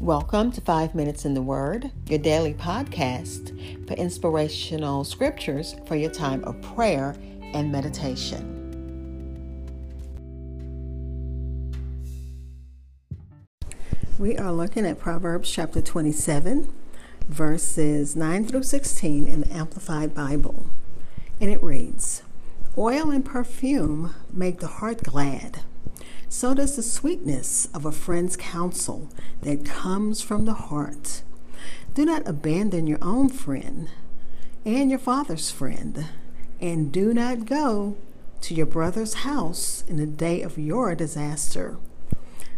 Welcome to Five Minutes in the Word, your daily podcast for inspirational scriptures for your time of prayer and meditation. We are looking at Proverbs chapter 27, verses 9 through 16 in the Amplified Bible. And it reads Oil and perfume make the heart glad so does the sweetness of a friend's counsel that comes from the heart. Do not abandon your own friend and your father's friend, and do not go to your brother's house in the day of your disaster.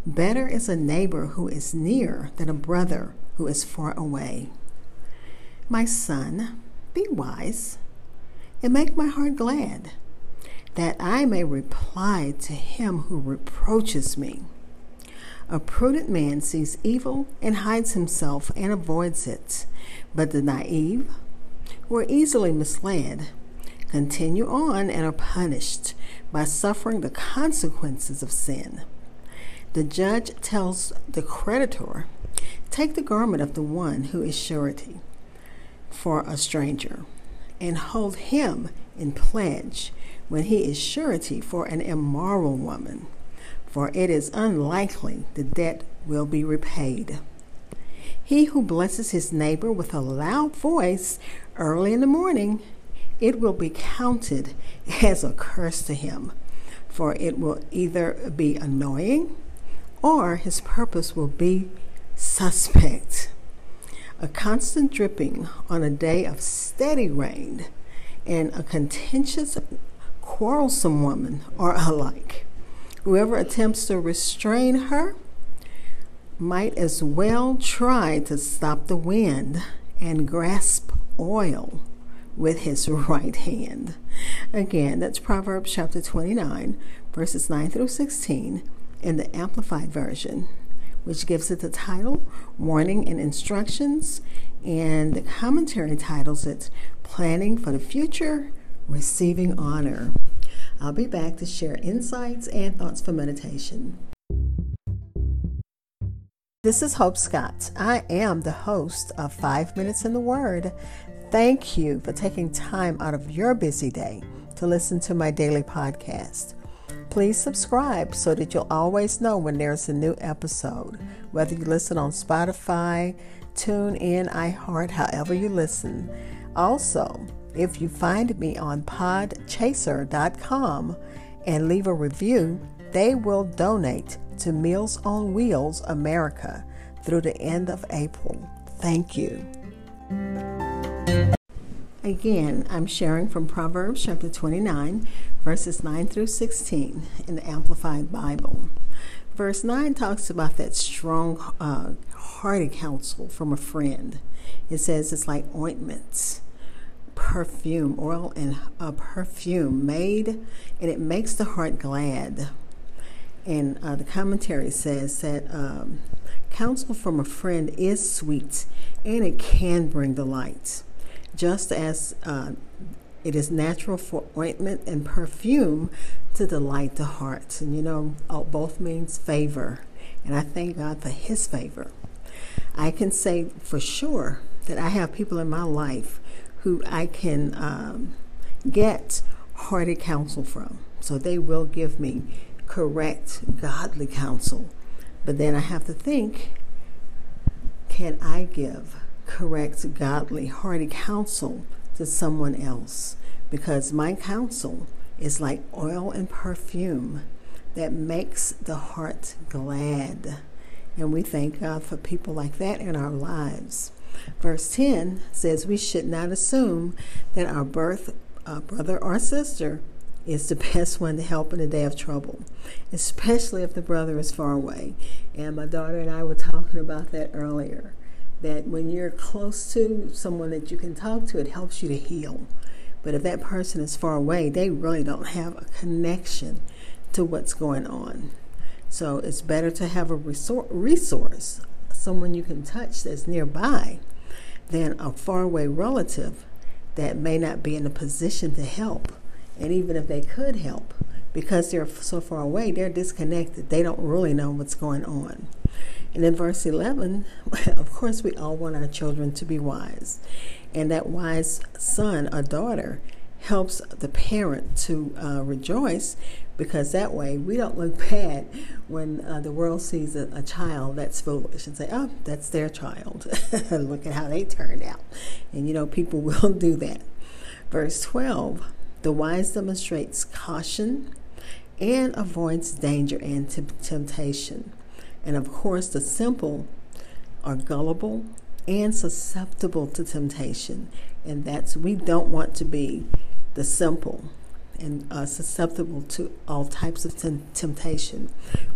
Better is a neighbor who is near than a brother who is far away. My son, be wise and make my heart glad that I may reply to him who reproaches me. A prudent man sees evil and hides himself and avoids it, but the naive, who are easily misled, continue on and are punished by suffering the consequences of sin. The judge tells the creditor, Take the garment of the one who is surety for a stranger, and hold him in pledge when he is surety for an immoral woman, for it is unlikely the debt will be repaid. He who blesses his neighbor with a loud voice early in the morning, it will be counted as a curse to him, for it will either be annoying or his purpose will be suspect. A constant dripping on a day of steady rain and a contentious quarrelsome woman are alike. Whoever attempts to restrain her might as well try to stop the wind and grasp oil with his right hand. Again, that's Proverbs chapter 29, verses 9 through 16 in the Amplified Version, which gives it the title Warning and Instructions, and the commentary titles it Planning for the Future Receiving Honor. I'll be back to share insights and thoughts for meditation. This is Hope Scott. I am the host of Five Minutes in the Word. Thank you for taking time out of your busy day to listen to my daily podcast. Please subscribe so that you'll always know when there's a new episode, whether you listen on Spotify, TuneIn, iHeart, however you listen. Also, if you find me on podchaser.com and leave a review, they will donate to Meals on Wheels America through the end of April. Thank you. Again, I'm sharing from Proverbs chapter 29, verses 9 through 16 in the Amplified Bible. Verse 9 talks about that strong, uh, hearty counsel from a friend. It says it's like ointments perfume, oil and a perfume made, and it makes the heart glad. And uh, the commentary says that um, counsel from a friend is sweet and it can bring delight, just as uh, it is natural for ointment and perfume to delight the heart. And you know, both means favor. And I thank God for His favor. I can say for sure that I have people in my life who I can um, get hearty counsel from. So they will give me correct, godly counsel. But then I have to think can I give correct, godly, hearty counsel to someone else? Because my counsel is like oil and perfume that makes the heart glad. And we thank God for people like that in our lives. Verse 10 says, We should not assume that our birth uh, brother or sister is the best one to help in a day of trouble, especially if the brother is far away. And my daughter and I were talking about that earlier. That when you're close to someone that you can talk to, it helps you to heal. But if that person is far away, they really don't have a connection to what's going on. So it's better to have a resource, someone you can touch that's nearby than a faraway relative that may not be in a position to help. And even if they could help, because they're so far away, they're disconnected. They don't really know what's going on. And in verse 11, of course, we all want our children to be wise. And that wise son or daughter helps the parent to uh, rejoice because that way we don't look bad when uh, the world sees a, a, child that's foolish and say, oh, that's their child. look at how they turned out. And you know, people will do that. Verse 12 the wise demonstrates caution and avoids danger and t- temptation. And of course, the simple are gullible and susceptible to temptation. And that's, we don't want to be the simple and uh, susceptible to all types of t- temptation.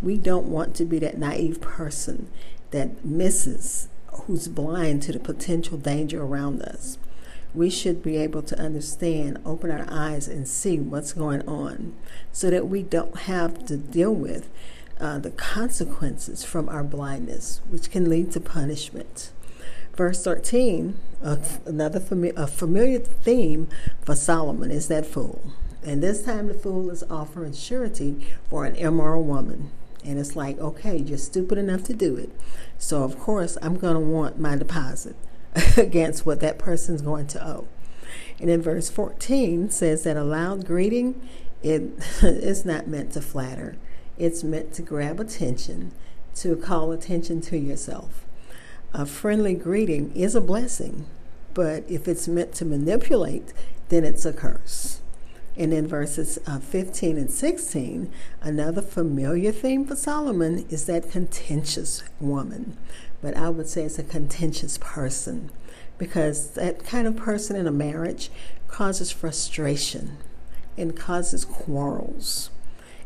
We don't want to be that naive person that misses, who's blind to the potential danger around us. We should be able to understand, open our eyes, and see what's going on so that we don't have to deal with uh, the consequences from our blindness, which can lead to punishment. Verse 13, uh, another fami- a familiar theme for Solomon is that fool. And this time the fool is offering surety for an immoral woman. And it's like, okay, you're stupid enough to do it. So, of course, I'm going to want my deposit against what that person's going to owe. And in verse 14 says that a loud greeting it is not meant to flatter. It's meant to grab attention, to call attention to yourself. A friendly greeting is a blessing, but if it's meant to manipulate, then it's a curse. And in verses uh, 15 and 16, another familiar theme for Solomon is that contentious woman. But I would say it's a contentious person because that kind of person in a marriage causes frustration and causes quarrels.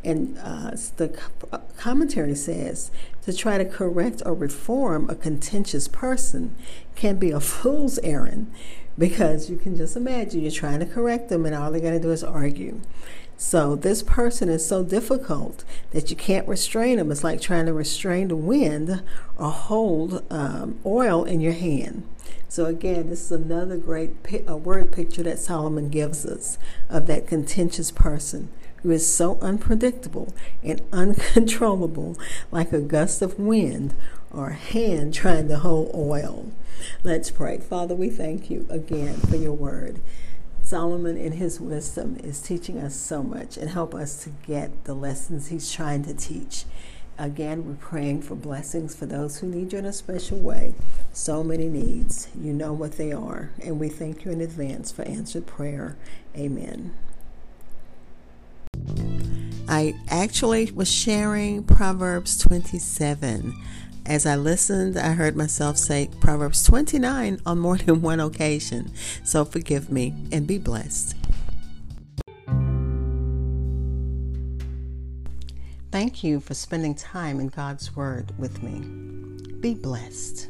And uh, the uh, commentary says to try to correct or reform a contentious person can be a fool's errand because you can just imagine you're trying to correct them and all they're going to do is argue. So this person is so difficult that you can't restrain them. It's like trying to restrain the wind or hold um, oil in your hand. So again, this is another great pi- a word picture that Solomon gives us of that contentious person who is so unpredictable and uncontrollable, like a gust of wind or a hand trying to hold oil. Let's pray. Father, we thank you again for your word. Solomon, in his wisdom, is teaching us so much and help us to get the lessons he's trying to teach. Again, we're praying for blessings for those who need you in a special way. So many needs. You know what they are. And we thank you in advance for answered prayer. Amen. I actually was sharing Proverbs 27. As I listened, I heard myself say Proverbs 29 on more than one occasion. So forgive me and be blessed. Thank you for spending time in God's Word with me. Be blessed.